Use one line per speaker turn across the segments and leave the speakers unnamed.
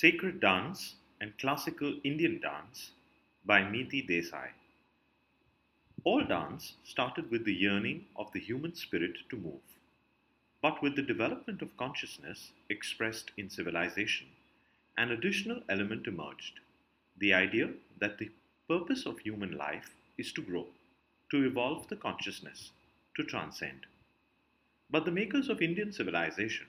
Sacred Dance and Classical Indian Dance by Miti Desai. All dance started with the yearning of the human spirit to move. But with the development of consciousness expressed in civilization, an additional element emerged the idea that the purpose of human life is to grow, to evolve the consciousness, to transcend. But the makers of Indian civilization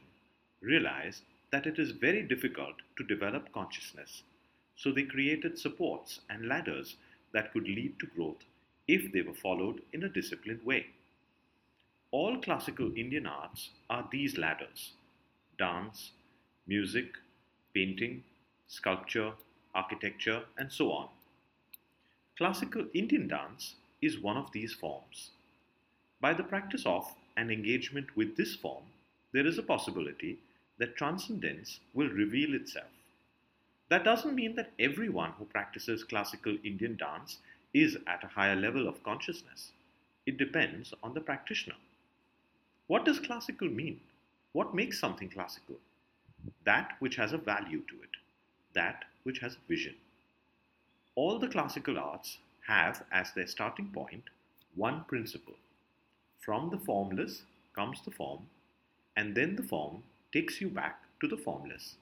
realized that it is very difficult to develop consciousness, so they created supports and ladders that could lead to growth if they were followed in a disciplined way. All classical Indian arts are these ladders dance, music, painting, sculpture, architecture, and so on. Classical Indian dance is one of these forms. By the practice of and engagement with this form, there is a possibility that transcendence will reveal itself. That doesn't mean that everyone who practices classical Indian dance is at a higher level of consciousness. It depends on the practitioner. What does classical mean? What makes something classical? That which has a value to it, that which has a vision. All the classical arts have as their starting point one principle. From the formless comes the form, and then the form takes you back to the formless.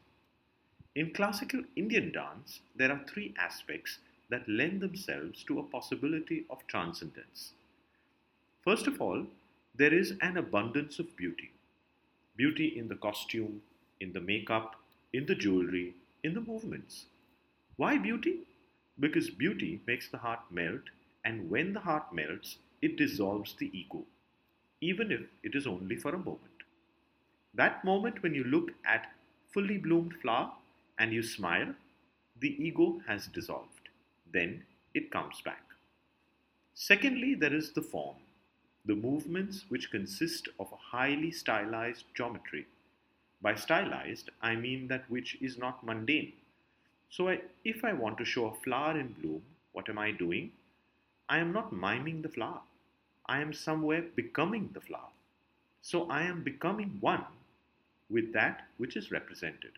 In classical Indian dance, there are three aspects that lend themselves to a possibility of transcendence. First of all, there is an abundance of beauty beauty in the costume, in the makeup, in the jewelry, in the movements. Why beauty? Because beauty makes the heart melt, and when the heart melts, it dissolves the ego, even if it is only for a moment. That moment when you look at fully bloomed flower and you smile, the ego has dissolved. Then it comes back. Secondly, there is the form, the movements which consist of a highly stylized geometry. By stylized, I mean that which is not mundane. So, I, if I want to show a flower in bloom, what am I doing? I am not miming the flower. I am somewhere becoming the flower. So, I am becoming one with that which is represented.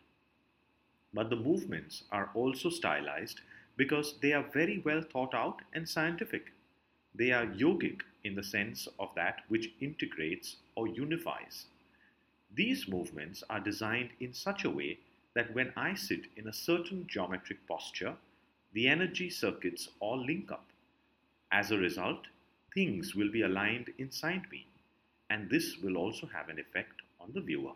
But the movements are also stylized because they are very well thought out and scientific. They are yogic in the sense of that which integrates or unifies. These movements are designed in such a way that when I sit in a certain geometric posture, the energy circuits all link up. As a result, things will be aligned inside me, and this will also have an effect on the viewer.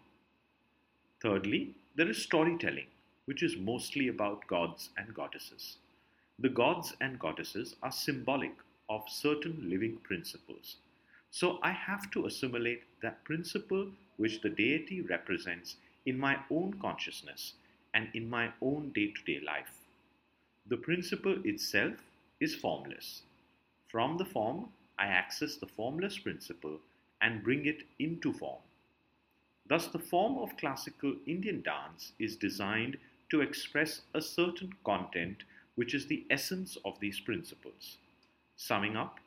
Thirdly, there is storytelling, which is mostly about gods and goddesses. The gods and goddesses are symbolic of certain living principles. So I have to assimilate that principle which the deity represents in my own consciousness and in my own day to day life. The principle itself is formless. From the form, I access the formless principle and bring it into form. Thus, the form of classical Indian dance is designed to express a certain content which is the essence of these principles. Summing up,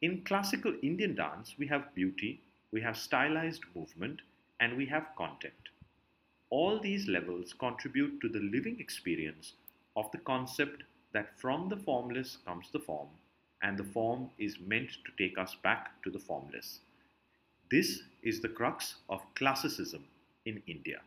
in classical Indian dance, we have beauty, we have stylized movement, and we have content. All these levels contribute to the living experience of the concept that from the formless comes the form, and the form is meant to take us back to the formless. This is the crux of classicism in India.